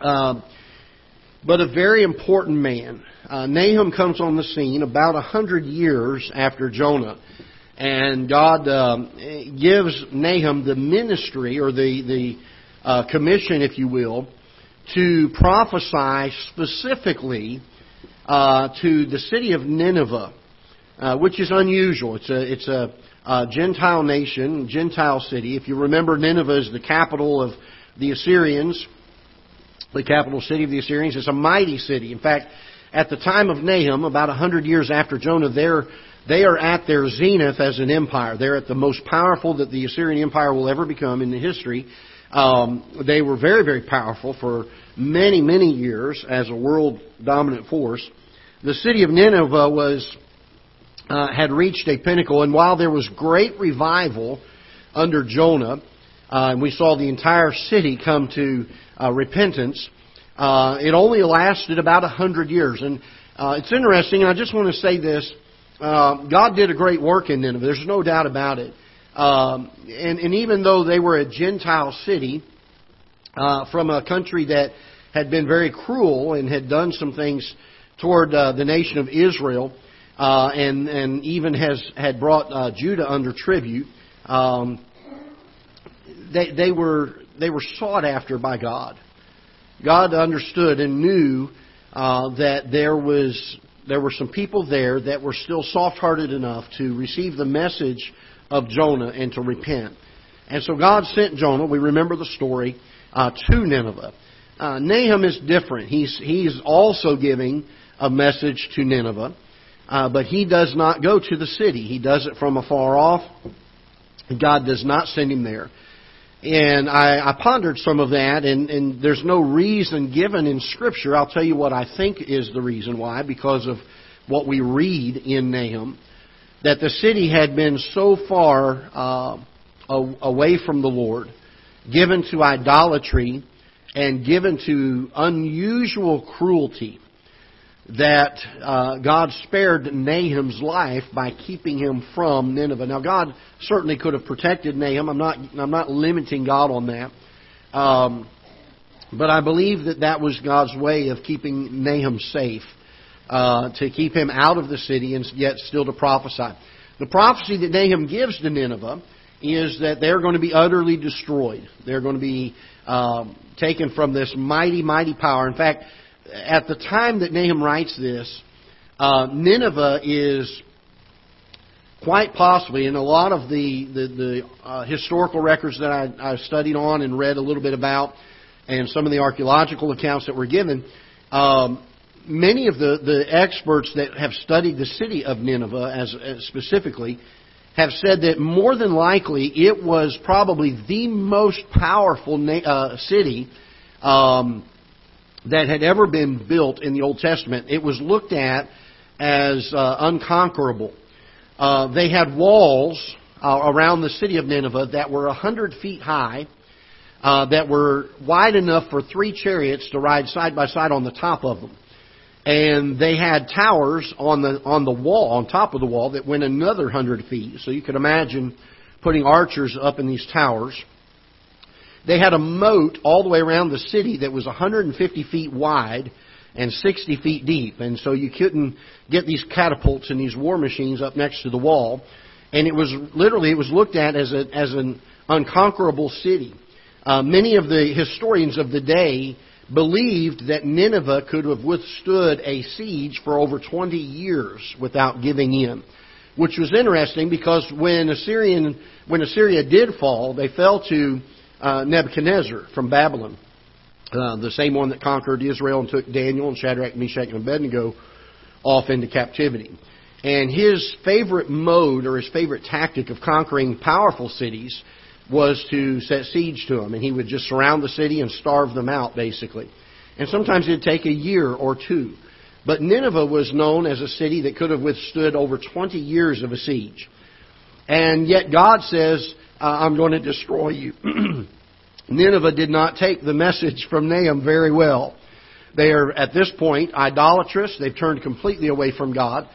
Uh, but a very important man. Uh, Nahum comes on the scene about a hundred years after Jonah, and God um, gives Nahum the ministry or the the uh, commission, if you will, to prophesy specifically uh, to the city of Nineveh, uh, which is unusual. It's a it's a, a Gentile nation, Gentile city. If you remember, Nineveh is the capital of the Assyrians the capital city of the Assyrians. It's a mighty city. In fact, at the time of Nahum, about a hundred years after Jonah, they're, they are at their zenith as an empire. They're at the most powerful that the Assyrian Empire will ever become in the history. Um, they were very, very powerful for many, many years as a world dominant force. The city of Nineveh was uh, had reached a pinnacle, and while there was great revival under Jonah, uh, and we saw the entire city come to uh, repentance. Uh, it only lasted about a hundred years, and uh, it's interesting. And I just want to say this: uh, God did a great work in Nineveh. There's no doubt about it. Um, and, and even though they were a Gentile city uh, from a country that had been very cruel and had done some things toward the nation of Israel, and and even has had brought Judah under tribute. Um, they they were they were sought after by God. God understood and knew uh, that there was there were some people there that were still soft-hearted enough to receive the message of Jonah and to repent. And so God sent Jonah. We remember the story uh, to Nineveh. Uh, Nahum is different. He's he's also giving a message to Nineveh, uh, but he does not go to the city. He does it from afar off. God does not send him there. And I, I pondered some of that, and, and there's no reason given in Scripture. I'll tell you what I think is the reason why, because of what we read in Nahum, that the city had been so far uh, away from the Lord, given to idolatry, and given to unusual cruelty that uh, God spared Nahum's life by keeping him from Nineveh. Now, God certainly could have protected Nahum. I'm not, I'm not limiting God on that. Um, but I believe that that was God's way of keeping Nahum safe, uh, to keep him out of the city and yet still to prophesy. The prophecy that Nahum gives to Nineveh is that they're going to be utterly destroyed. They're going to be um, taken from this mighty, mighty power. In fact, at the time that Nahum writes this, uh, Nineveh is quite possibly, in a lot of the the, the uh, historical records that I, I studied on and read a little bit about, and some of the archaeological accounts that were given, um, many of the, the experts that have studied the city of Nineveh as, as specifically have said that more than likely it was probably the most powerful na- uh, city um, that had ever been built in the Old Testament. It was looked at as uh, unconquerable. Uh, they had walls uh, around the city of Nineveh that were a hundred feet high, uh, that were wide enough for three chariots to ride side by side on the top of them. And they had towers on the on the wall, on top of the wall, that went another hundred feet. So you could imagine putting archers up in these towers. They had a moat all the way around the city that was 150 feet wide and 60 feet deep. And so you couldn't get these catapults and these war machines up next to the wall. And it was literally, it was looked at as, a, as an unconquerable city. Uh, many of the historians of the day believed that Nineveh could have withstood a siege for over 20 years without giving in. Which was interesting because when Assyrian, when Assyria did fall, they fell to uh, Nebuchadnezzar from Babylon, uh, the same one that conquered Israel and took Daniel and Shadrach, Meshach, and Abednego off into captivity. And his favorite mode or his favorite tactic of conquering powerful cities was to set siege to them. And he would just surround the city and starve them out, basically. And sometimes it'd take a year or two. But Nineveh was known as a city that could have withstood over 20 years of a siege. And yet God says, I'm going to destroy you. Nineveh did not take the message from Nahum very well. They are, at this point, idolatrous. They've turned completely away from God.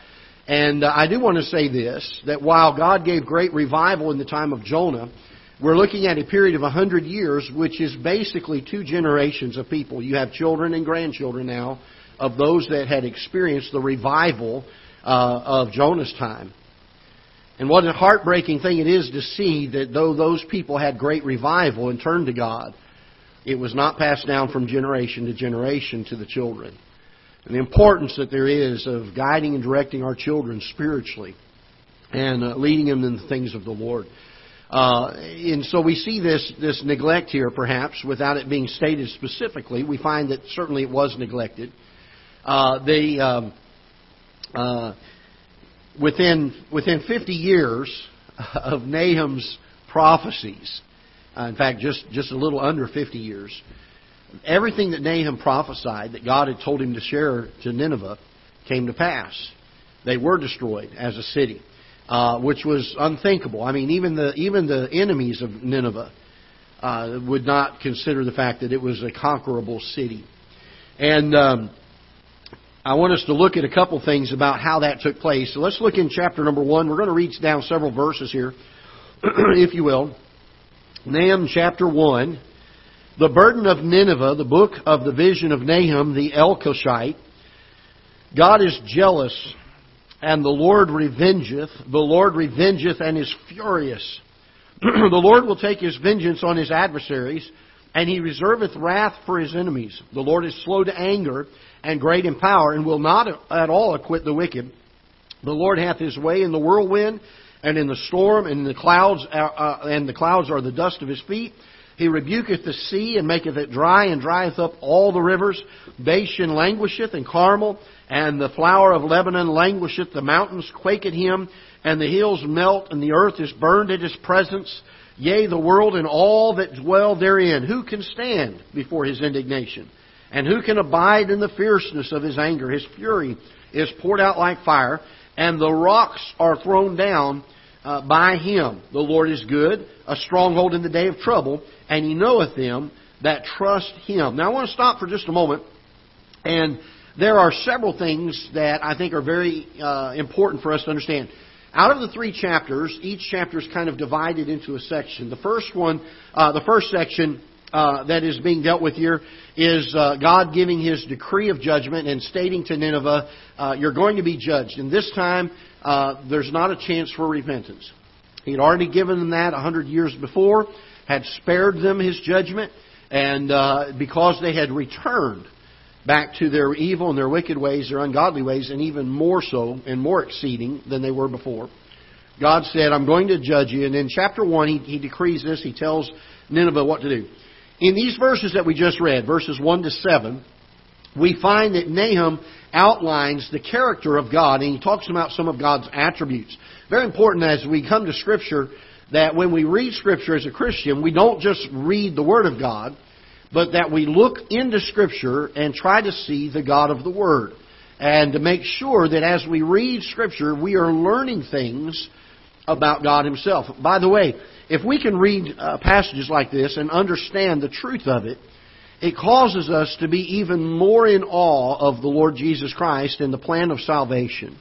And uh, I do want to say this, that while God gave great revival in the time of Jonah, we're looking at a period of 100 years, which is basically two generations of people. You have children and grandchildren now of those that had experienced the revival uh, of Jonah's time. And what a heartbreaking thing it is to see that though those people had great revival and turned to God, it was not passed down from generation to generation to the children. And the importance that there is of guiding and directing our children spiritually and uh, leading them in the things of the Lord. Uh, and so we see this, this neglect here, perhaps, without it being stated specifically. We find that certainly it was neglected. Uh, they, um, uh, within, within 50 years of Nahum's prophecies, uh, in fact, just, just a little under 50 years, everything that Nahum prophesied that God had told him to share to Nineveh came to pass. They were destroyed as a city, uh, which was unthinkable. I mean, even the even the enemies of Nineveh uh, would not consider the fact that it was a conquerable city. And um, I want us to look at a couple things about how that took place. So let's look in chapter number one. We're going to read down several verses here, if you will. Nahum chapter 1. The burden of Nineveh, the book of the vision of Nahum the Elkoshite. God is jealous, and the Lord revengeth. The Lord revengeth and is furious. the Lord will take his vengeance on his adversaries, and he reserveth wrath for his enemies. The Lord is slow to anger and great in power, and will not at all acquit the wicked. The Lord hath his way in the whirlwind and in the storm, and the clouds, uh, uh, and the clouds are the dust of his feet. He rebuketh the sea and maketh it dry, and drieth up all the rivers. Bashan languisheth, and Carmel, and the flower of Lebanon languisheth. The mountains quake at him, and the hills melt, and the earth is burned at his presence. Yea, the world and all that dwell therein. Who can stand before his indignation? And who can abide in the fierceness of his anger? His fury is poured out like fire, and the rocks are thrown down uh, by him. The Lord is good, a stronghold in the day of trouble, and he knoweth them that trust him. Now I want to stop for just a moment, and there are several things that I think are very uh, important for us to understand. Out of the three chapters, each chapter is kind of divided into a section. The first one, uh, the first section uh, that is being dealt with here is uh, God giving His decree of judgment and stating to Nineveh, uh, "You're going to be judged." And this time, uh, there's not a chance for repentance. He had already given them that a hundred years before, had spared them His judgment, and uh, because they had returned back to their evil and their wicked ways, their ungodly ways, and even more so and more exceeding than they were before. God said, I'm going to judge you. And in chapter 1, he, he decrees this. He tells Nineveh what to do. In these verses that we just read, verses 1 to 7, we find that Nahum outlines the character of God and he talks about some of God's attributes. Very important as we come to Scripture that when we read Scripture as a Christian, we don't just read the Word of God, but that we look into Scripture and try to see the God of the Word. And to make sure that as we read Scripture, we are learning things about God Himself. By the way, if we can read uh, passages like this and understand the truth of it, it causes us to be even more in awe of the Lord Jesus Christ and the plan of salvation.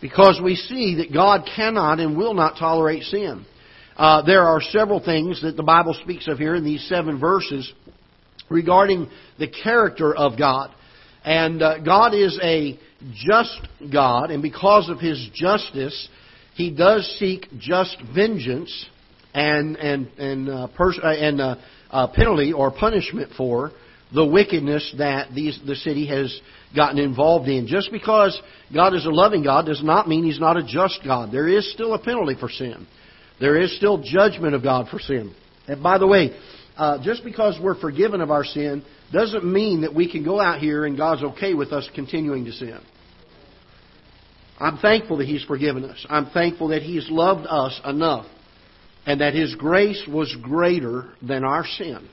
Because we see that God cannot and will not tolerate sin. Uh, there are several things that the Bible speaks of here in these seven verses regarding the character of God. And uh, God is a just God, and because of His justice, He does seek just vengeance and and and uh, pers- uh, and uh, uh, penalty or punishment for the wickedness that these, the city has gotten involved in. Just because God is a loving God does not mean He's not a just God. There is still a penalty for sin. There is still judgment of God for sin. And by the way, uh, just because we're forgiven of our sin doesn't mean that we can go out here and God's okay with us continuing to sin. I'm thankful that He's forgiven us. I'm thankful that He's loved us enough and that His grace was greater than our sin.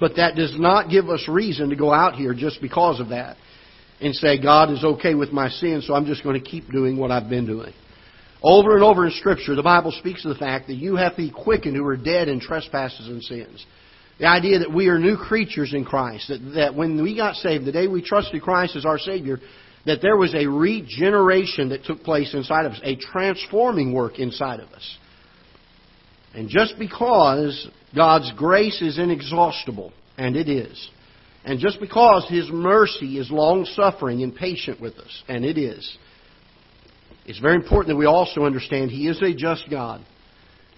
But that does not give us reason to go out here just because of that and say, God is okay with my sin, so I'm just going to keep doing what I've been doing. Over and over in Scripture, the Bible speaks of the fact that you have to be quickened who are dead in trespasses and sins. The idea that we are new creatures in Christ, that, that when we got saved, the day we trusted Christ as our Savior, that there was a regeneration that took place inside of us, a transforming work inside of us. And just because God's grace is inexhaustible, and it is, and just because His mercy is long suffering and patient with us, and it is, it's very important that we also understand He is a just God.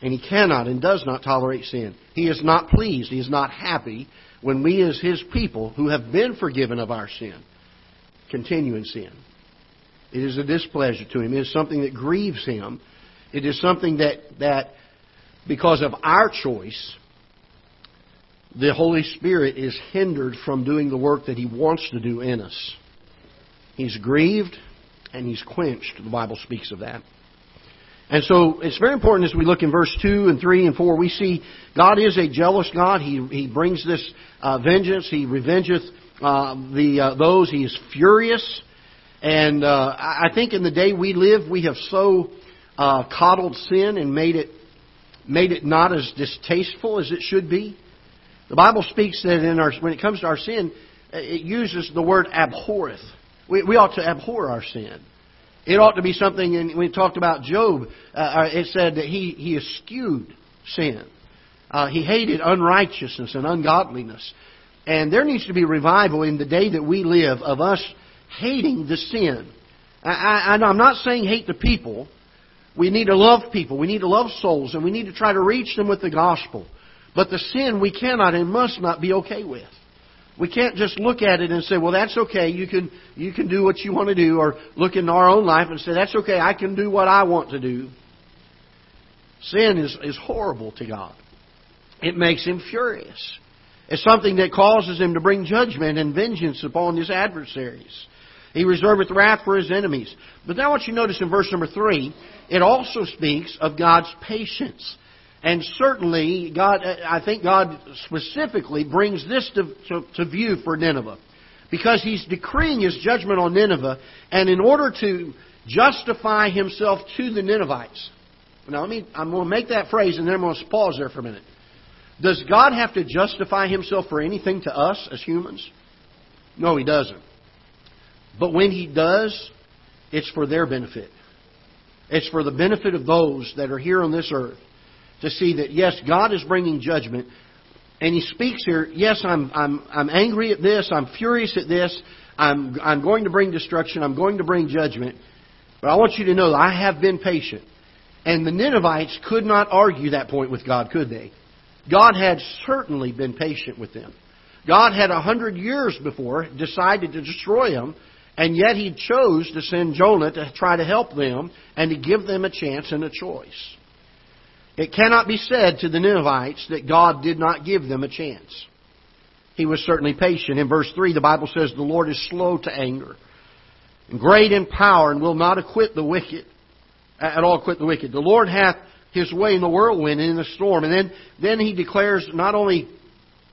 And He cannot and does not tolerate sin. He is not pleased, He is not happy when we, as His people who have been forgiven of our sin, continue in sin. It is a displeasure to Him. It is something that grieves Him. It is something that, that because of our choice, the Holy Spirit is hindered from doing the work that He wants to do in us. He's grieved and He's quenched. The Bible speaks of that. And so it's very important as we look in verse 2 and 3 and 4, we see God is a jealous God. He, he brings this uh, vengeance. He revengeth uh, the, uh, those. He is furious. And uh, I think in the day we live, we have so uh, coddled sin and made it made it not as distasteful as it should be. The Bible speaks that in our when it comes to our sin, it uses the word abhorreth. We, we ought to abhor our sin. It ought to be something. And we talked about Job. Uh, it said that he he eschewed sin. Uh, he hated unrighteousness and ungodliness. And there needs to be revival in the day that we live of us hating the sin. I, I, I'm not saying hate the people. We need to love people. We need to love souls, and we need to try to reach them with the gospel. But the sin we cannot and must not be okay with. We can't just look at it and say, "Well, that's okay. You can you can do what you want to do," or look in our own life and say, "That's okay. I can do what I want to do." Sin is is horrible to God. It makes Him furious. It's something that causes Him to bring judgment and vengeance upon His adversaries. He reserveth wrath for his enemies. But now what you notice in verse number three, it also speaks of God's patience. And certainly, God, I think God specifically brings this to, to, to view for Nineveh. Because he's decreeing his judgment on Nineveh, and in order to justify himself to the Ninevites. Now, let me, I'm going to make that phrase and then I'm going to pause there for a minute. Does God have to justify himself for anything to us as humans? No, he doesn't. But when he does, it's for their benefit. It's for the benefit of those that are here on this earth to see that, yes, God is bringing judgment. And he speaks here, yes, I'm, I'm, I'm angry at this, I'm furious at this, I'm, I'm going to bring destruction, I'm going to bring judgment. But I want you to know that I have been patient. And the Ninevites could not argue that point with God, could they? God had certainly been patient with them. God had a hundred years before decided to destroy them and yet he chose to send Jonah to try to help them and to give them a chance and a choice. It cannot be said to the Ninevites that God did not give them a chance. He was certainly patient. In verse 3, the Bible says, The Lord is slow to anger, and great in power, and will not acquit the wicked, at all acquit the wicked. The Lord hath his way in the whirlwind and in the storm. And then, then he declares not only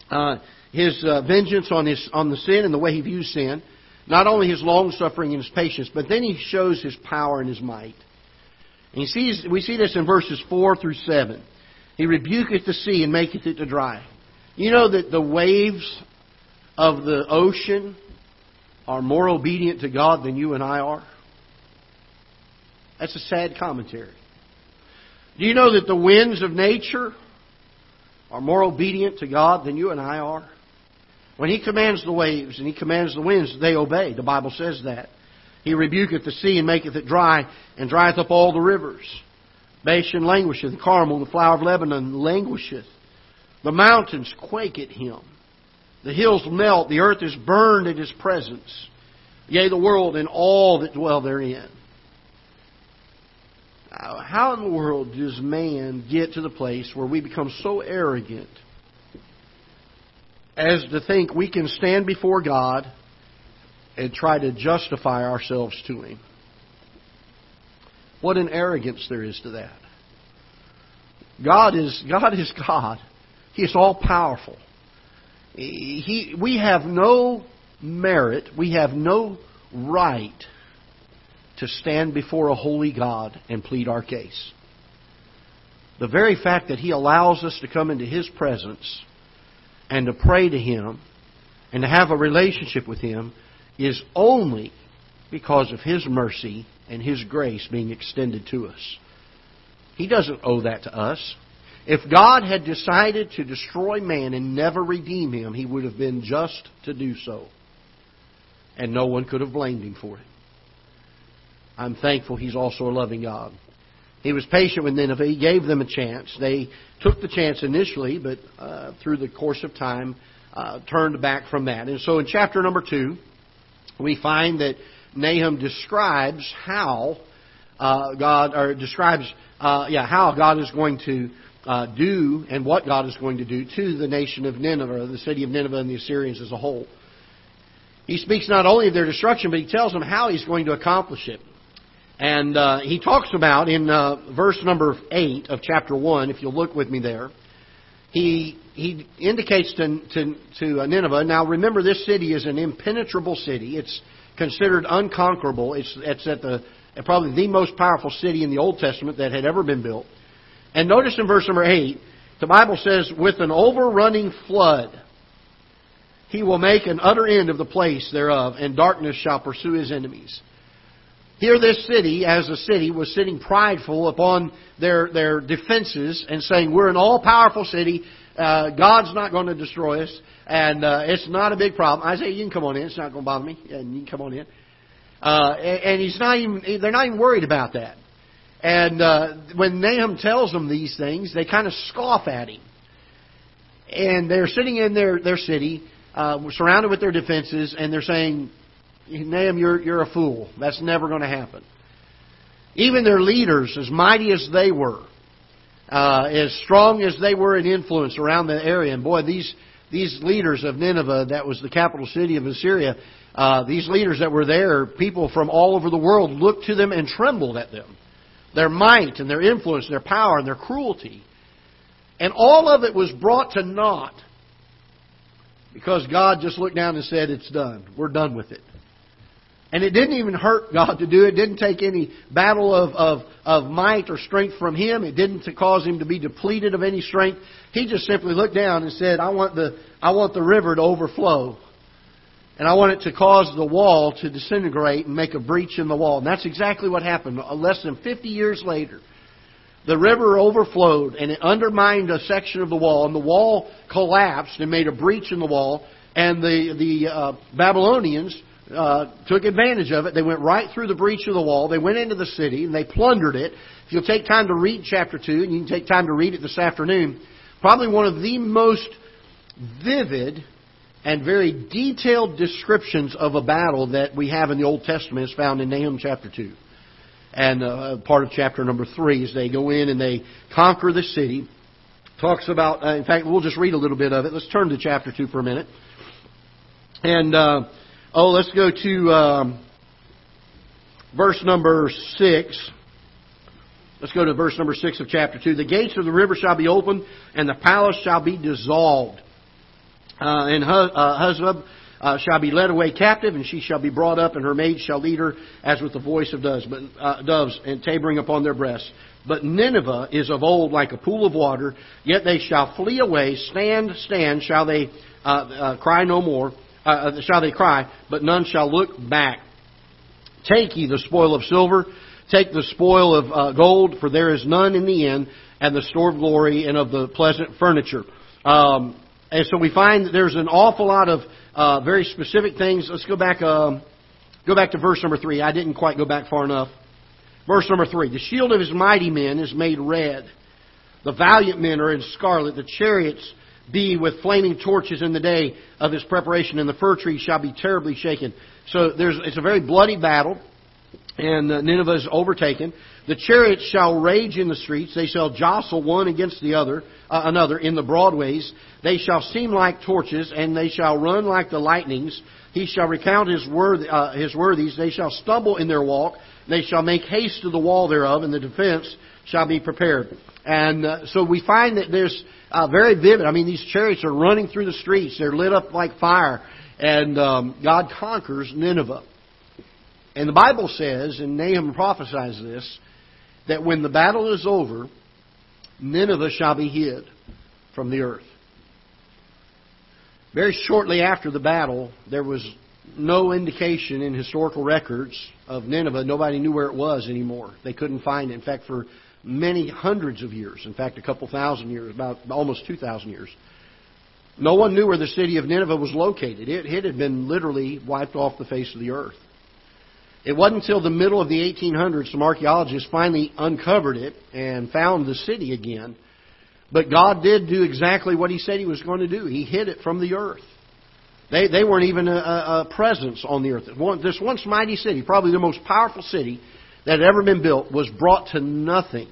uh, his uh, vengeance on, his, on the sin and the way he views sin, not only his long suffering and his patience, but then he shows his power and his might. And he sees, we see this in verses 4 through 7. He rebuketh the sea and maketh it to dry. You know that the waves of the ocean are more obedient to God than you and I are? That's a sad commentary. Do you know that the winds of nature are more obedient to God than you and I are? When he commands the waves and he commands the winds, they obey. The Bible says that. He rebuketh the sea and maketh it dry, and drieth up all the rivers. Bashan languisheth, Carmel, the flower of Lebanon languisheth. The mountains quake at him. The hills melt, the earth is burned at his presence. Yea, the world and all that dwell therein. Uh, how in the world does man get to the place where we become so arrogant as to think we can stand before God and try to justify ourselves to Him. What an arrogance there is to that. God is God is God. He is all powerful. He, we have no merit, we have no right to stand before a holy God and plead our case. The very fact that He allows us to come into His presence and to pray to Him and to have a relationship with Him is only because of His mercy and His grace being extended to us. He doesn't owe that to us. If God had decided to destroy man and never redeem him, he would have been just to do so. And no one could have blamed him for it. I'm thankful he's also a loving God. He was patient with Nineveh. He gave them a chance. They took the chance initially, but uh, through the course of time, uh, turned back from that. And so in chapter number two, we find that Nahum describes how uh, God, or describes, uh, yeah, how God is going to uh, do and what God is going to do to the nation of Nineveh, the city of Nineveh and the Assyrians as a whole. He speaks not only of their destruction, but he tells them how he's going to accomplish it. And uh, he talks about in uh, verse number 8 of chapter 1, if you'll look with me there, he, he indicates to, to, to Nineveh, now remember this city is an impenetrable city. It's considered unconquerable. It's, it's at the, probably the most powerful city in the Old Testament that had ever been built. And notice in verse number 8, the Bible says, with an overrunning flood, he will make an utter end of the place thereof, and darkness shall pursue his enemies. Here, this city, as a city, was sitting prideful upon their, their defenses and saying, We're an all powerful city. Uh, God's not going to destroy us, and uh, it's not a big problem. Isaiah, you can come on in. It's not going to bother me. And you can come on in. Uh, and, and he's not even, they're not even worried about that. And uh, when Nahum tells them these things, they kind of scoff at him. And they're sitting in their, their city, uh, surrounded with their defenses, and they're saying, Nahum, you're, you're a fool. That's never going to happen. Even their leaders, as mighty as they were, uh, as strong as they were in influence around the area, and boy, these, these leaders of Nineveh, that was the capital city of Assyria, uh, these leaders that were there, people from all over the world looked to them and trembled at them. Their might and their influence, and their power and their cruelty. And all of it was brought to naught because God just looked down and said, It's done. We're done with it. And it didn't even hurt God to do it. It didn't take any battle of, of, of might or strength from Him. It didn't cause Him to be depleted of any strength. He just simply looked down and said, I want the, I want the river to overflow. And I want it to cause the wall to disintegrate and make a breach in the wall. And that's exactly what happened. Less than 50 years later, the river overflowed and it undermined a section of the wall, and the wall collapsed and made a breach in the wall. And the, the uh, Babylonians uh, took advantage of it. They went right through the breach of the wall. They went into the city and they plundered it. If you'll take time to read chapter 2, and you can take time to read it this afternoon, probably one of the most vivid and very detailed descriptions of a battle that we have in the Old Testament is found in Nahum chapter 2. And uh, part of chapter number 3 is they go in and they conquer the city. Talks about, uh, in fact, we'll just read a little bit of it. Let's turn to chapter 2 for a minute. And uh, Oh, let's go to um, verse number 6. Let's go to verse number 6 of chapter 2. The gates of the river shall be opened, and the palace shall be dissolved. Uh, and Huzzab uh, uh, shall be led away captive, and she shall be brought up, and her maids shall lead her as with the voice of doves, but, uh, doves and tabering upon their breasts. But Nineveh is of old like a pool of water, yet they shall flee away. Stand, stand, shall they uh, uh, cry no more uh, uh, shall they cry, but none shall look back. Take ye the spoil of silver, take the spoil of uh, gold, for there is none in the end, and the store of glory and of the pleasant furniture. Um, and so we find that there's an awful lot of uh, very specific things. Let's go back. Um, go back to verse number three. I didn't quite go back far enough. Verse number three: The shield of his mighty men is made red. The valiant men are in scarlet. The chariots be with flaming torches in the day of his preparation, and the fir tree shall be terribly shaken. So there's, it's a very bloody battle, and uh, Nineveh is overtaken. The chariots shall rage in the streets; they shall jostle one against the other, uh, another in the broadways. They shall seem like torches, and they shall run like the lightnings. He shall recount his, worth, uh, his worthies. They shall stumble in their walk. They shall make haste to the wall thereof, and the defense shall be prepared. And uh, so we find that there's uh, very vivid. I mean, these chariots are running through the streets. They're lit up like fire. And um, God conquers Nineveh. And the Bible says, and Nahum prophesies this, that when the battle is over, Nineveh shall be hid from the earth. Very shortly after the battle, there was no indication in historical records of Nineveh. Nobody knew where it was anymore. They couldn't find it. In fact, for many hundreds of years. In fact, a couple thousand years, about almost 2,000 years. No one knew where the city of Nineveh was located. It, it had been literally wiped off the face of the earth. It wasn't until the middle of the 1800s some archaeologists finally uncovered it and found the city again. But God did do exactly what He said He was going to do. He hid it from the earth. They, they weren't even a, a presence on the earth. This once mighty city, probably the most powerful city that had ever been built, was brought to nothing.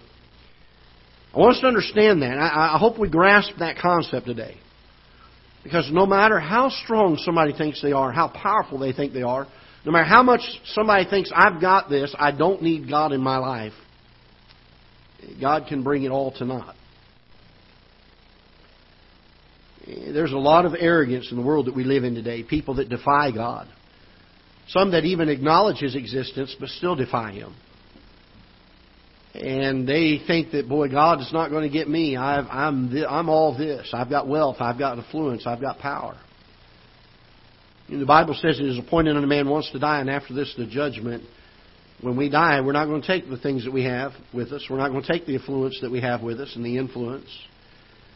I want us to understand that. I, I hope we grasp that concept today. Because no matter how strong somebody thinks they are, how powerful they think they are, no matter how much somebody thinks, I've got this, I don't need God in my life, God can bring it all to naught. There's a lot of arrogance in the world that we live in today. People that defy God. Some that even acknowledge His existence but still defy Him. And they think that, boy, God is not going to get me. I've, I'm, I'm all this. I've got wealth. I've got influence. I've got power. The Bible says it is appointed unto man once to die, and after this, the judgment. When we die, we're not going to take the things that we have with us. We're not going to take the influence that we have with us and the influence.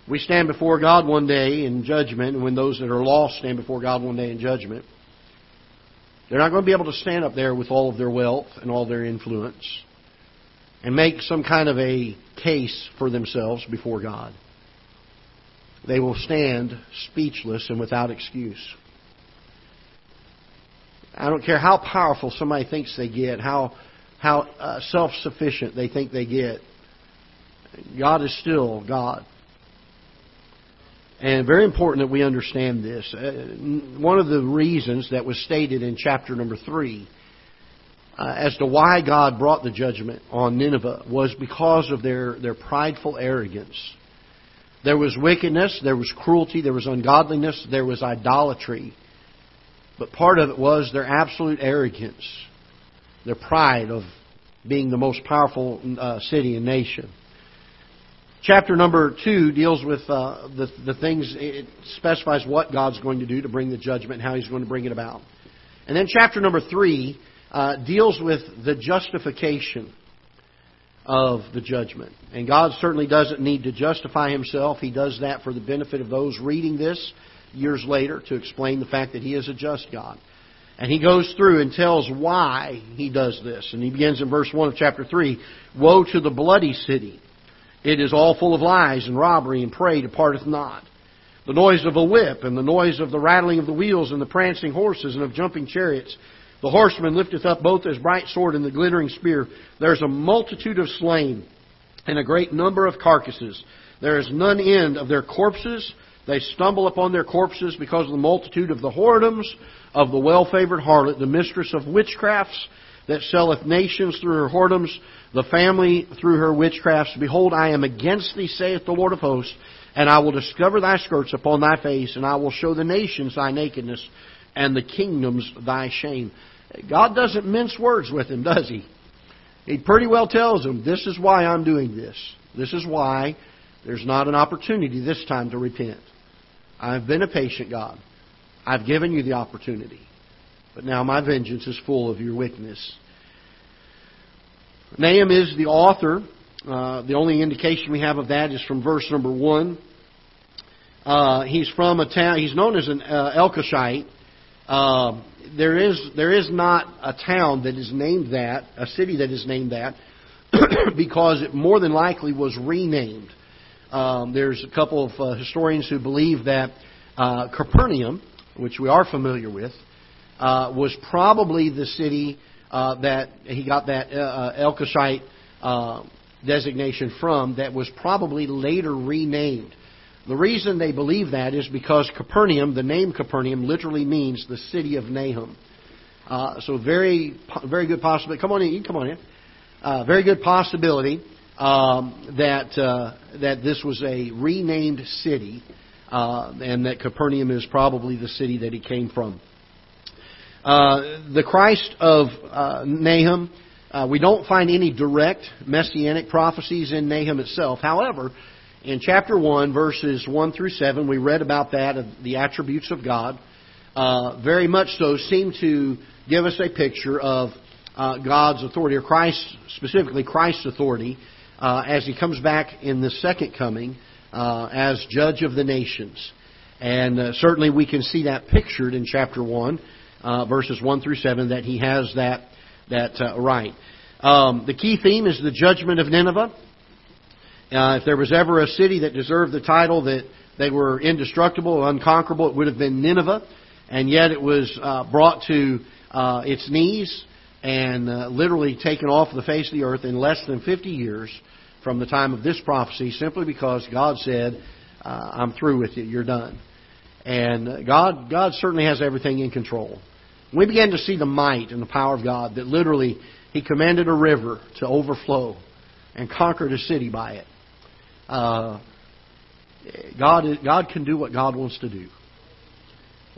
We stand before God one day in judgment, and when those that are lost stand before God one day in judgment, they're not going to be able to stand up there with all of their wealth and all their influence and make some kind of a case for themselves before God. They will stand speechless and without excuse. I don't care how powerful somebody thinks they get, how how uh, self-sufficient they think they get. God is still God. And very important that we understand this. Uh, one of the reasons that was stated in chapter number 3 uh, as to why God brought the judgment on Nineveh was because of their, their prideful arrogance. There was wickedness, there was cruelty, there was ungodliness, there was idolatry. But part of it was their absolute arrogance, their pride of being the most powerful uh, city and nation. Chapter number two deals with uh, the, the things, it specifies what God's going to do to bring the judgment, how He's going to bring it about. And then chapter number three uh, deals with the justification of the judgment. And God certainly doesn't need to justify Himself. He does that for the benefit of those reading this years later to explain the fact that He is a just God. And he goes through and tells why he does this. And he begins in verse 1 of chapter 3 Woe to the bloody city! It is all full of lies and robbery, and prey departeth not. The noise of a whip, and the noise of the rattling of the wheels, and the prancing horses, and of jumping chariots. The horseman lifteth up both his bright sword and the glittering spear. There is a multitude of slain, and a great number of carcasses. There is none end of their corpses. They stumble upon their corpses because of the multitude of the whoredoms of the well favored harlot, the mistress of witchcrafts that selleth nations through her whoredoms, the family through her witchcrafts. Behold, I am against thee, saith the Lord of hosts, and I will discover thy skirts upon thy face, and I will show the nations thy nakedness, and the kingdoms thy shame. God doesn't mince words with him, does he? He pretty well tells them, this is why I'm doing this. This is why there's not an opportunity this time to repent. I've been a patient God. I've given you the opportunity. But now my vengeance is full of your wickedness. Nahum is the author. Uh, the only indication we have of that is from verse number one. Uh, he's from a town. He's known as an uh. Uh, there is there is not a town that is named that, a city that is named that, because it more than likely was renamed. Um, there's a couple of uh, historians who believe that uh, Capernaum, which we are familiar with, uh, was probably the city uh, that he got that uh, uh Elkoshite uh, designation from that was probably later renamed. The reason they believe that is because Capernaum, the name Capernaum, literally means the city of Nahum. Uh, so very, very good possibility. Come on in. You can come on in. Uh, very good possibility um, that uh, that this was a renamed city, uh, and that Capernaum is probably the city that he came from. Uh, the Christ of uh, Nahum, uh, we don't find any direct messianic prophecies in Nahum itself. However, in chapter 1, verses 1 through 7, we read about that, of the attributes of God. Uh, very much so seem to give us a picture of uh, God's authority, or Christ, specifically Christ's authority uh, as he comes back in the second coming uh, as judge of the nations. And uh, certainly we can see that pictured in chapter 1, uh, verses 1 through 7, that he has that, that uh, right. Um, the key theme is the judgment of Nineveh. Uh, if there was ever a city that deserved the title that they were indestructible, unconquerable, it would have been Nineveh. And yet it was uh, brought to uh, its knees and uh, literally taken off the face of the earth in less than 50 years from the time of this prophecy simply because God said, uh, I'm through with you, you're done. And uh, God, God certainly has everything in control. We began to see the might and the power of God that literally He commanded a river to overflow and conquered a city by it. Uh, God, God can do what God wants to do.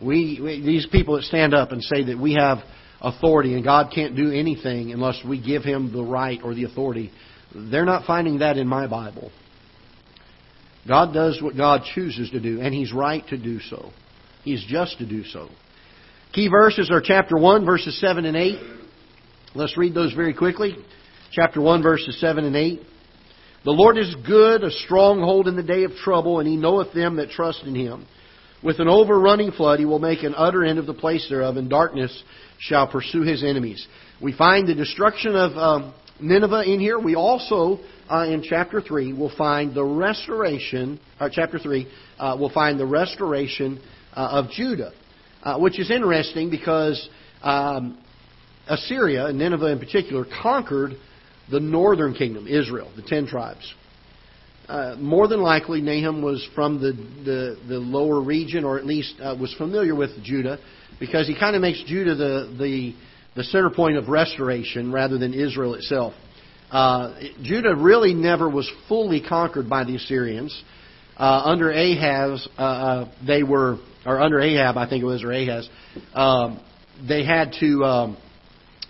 We, we, these people that stand up and say that we have authority and God can't do anything unless we give Him the right or the authority, they're not finding that in my Bible. God does what God chooses to do, and He's right to do so. He's just to do so. Key verses are chapter 1, verses 7 and 8. Let's read those very quickly. Chapter 1, verses 7 and 8. The Lord is good, a stronghold in the day of trouble, and He knoweth them that trust in Him. With an overrunning flood, He will make an utter end of the place thereof, and darkness shall pursue His enemies. We find the destruction of um, Nineveh in here. We also, uh, in chapter 3, will find the restoration, or chapter 3, uh, we'll find the restoration uh, of Judah, uh, which is interesting because um, Assyria, and Nineveh in particular, conquered the northern kingdom, Israel, the ten tribes. Uh, more than likely, Nahum was from the, the, the lower region, or at least uh, was familiar with Judah, because he kind of makes Judah the, the the center point of restoration rather than Israel itself. Uh, Judah really never was fully conquered by the Assyrians. Uh, under Ahaz, uh, uh, they were, or under Ahab, I think it was, or Ahaz, um, they had to um,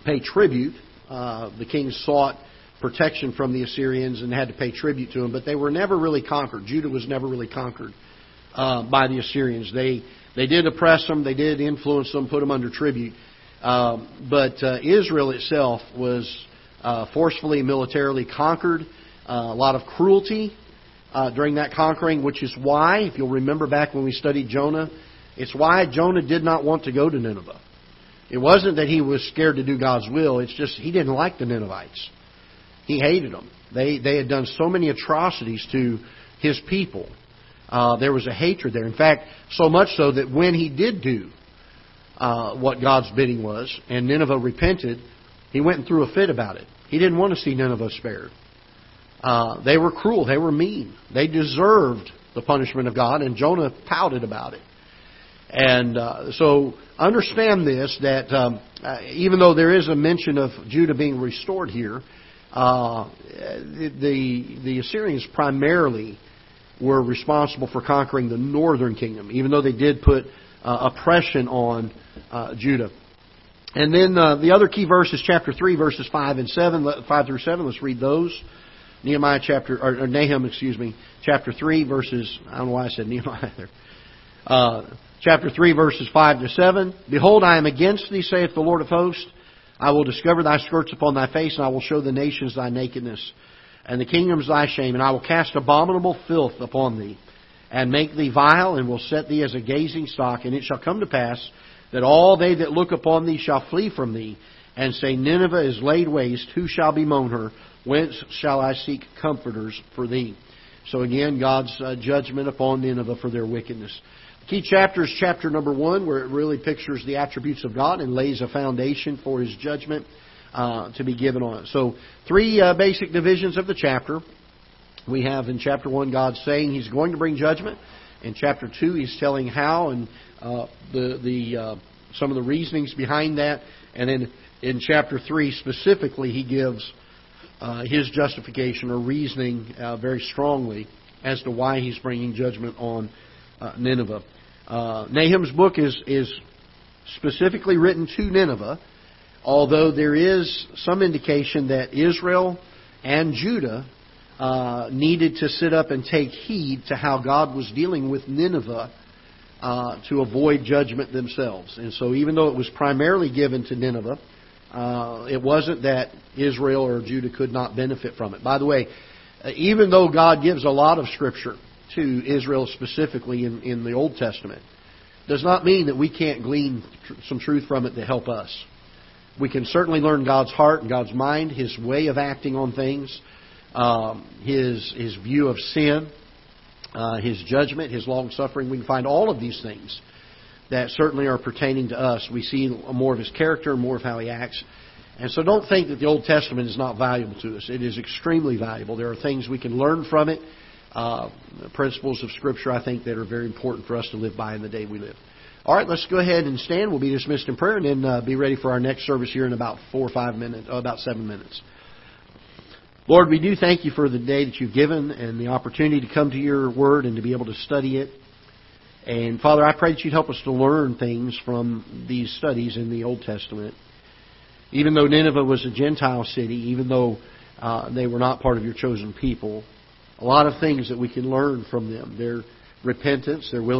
pay tribute. Uh, the king sought protection from the Assyrians and had to pay tribute to them, but they were never really conquered. Judah was never really conquered uh, by the Assyrians. They they did oppress them, they did influence them, put them under tribute, um, but uh, Israel itself was uh, forcefully militarily conquered. Uh, a lot of cruelty uh, during that conquering, which is why, if you'll remember back when we studied Jonah, it's why Jonah did not want to go to Nineveh. It wasn't that he was scared to do God's will, it's just he didn't like the Ninevites. He hated them. They, they had done so many atrocities to his people. Uh, there was a hatred there. In fact, so much so that when he did do uh, what God's bidding was, and Nineveh repented, he went and threw a fit about it. He didn't want to see Nineveh spared. Uh, they were cruel. They were mean. They deserved the punishment of God, and Jonah pouted about it. And uh, so understand this that um, uh, even though there is a mention of Judah being restored here, uh, the the Assyrians primarily were responsible for conquering the northern kingdom, even though they did put uh, oppression on uh, Judah. And then the other key verse is chapter 3, verses 5 and 7, 5 through 7. Let's read those. Nehemiah chapter, or, or Nahum, excuse me, chapter 3, verses, I don't know why I said Nehemiah there. Chapter 3, verses 5 to 7. Behold, I am against thee, saith the Lord of hosts. I will discover thy skirts upon thy face, and I will show the nations thy nakedness, and the kingdoms thy shame, and I will cast abominable filth upon thee, and make thee vile, and will set thee as a gazing stock. And it shall come to pass that all they that look upon thee shall flee from thee, and say, Nineveh is laid waste, who shall bemoan her? Whence shall I seek comforters for thee? So again, God's uh, judgment upon Nineveh for their wickedness. Key chapter is chapter number one, where it really pictures the attributes of God and lays a foundation for His judgment uh, to be given on it. So, three uh, basic divisions of the chapter. We have in chapter one God saying He's going to bring judgment. In chapter two, He's telling how and uh, the the uh, some of the reasonings behind that, and then in chapter three specifically, he gives uh, his justification or reasoning uh, very strongly as to why he's bringing judgment on Nineveh. Uh, Nahum's book is is specifically written to Nineveh, although there is some indication that Israel and Judah uh, needed to sit up and take heed to how God was dealing with Nineveh uh, to avoid judgment themselves. And so, even though it was primarily given to Nineveh, uh, it wasn't that Israel or Judah could not benefit from it. By the way, uh, even though God gives a lot of Scripture to Israel specifically in, in the Old Testament, does not mean that we can't glean tr- some truth from it to help us. We can certainly learn God's heart and God's mind, His way of acting on things, um, His His view of sin, uh, His judgment, His long suffering. We can find all of these things that certainly are pertaining to us. We see more of His character, more of how He acts. And so don't think that the Old Testament is not valuable to us. It is extremely valuable. There are things we can learn from it, uh, principles of Scripture, I think, that are very important for us to live by in the day we live. All right, let's go ahead and stand. We'll be dismissed in prayer and then uh, be ready for our next service here in about four or five minutes, oh, about seven minutes. Lord, we do thank you for the day that you've given and the opportunity to come to your word and to be able to study it. And Father, I pray that you'd help us to learn things from these studies in the Old Testament. Even though Nineveh was a Gentile city, even though uh, they were not part of your chosen people, a lot of things that we can learn from them. Their repentance, their willingness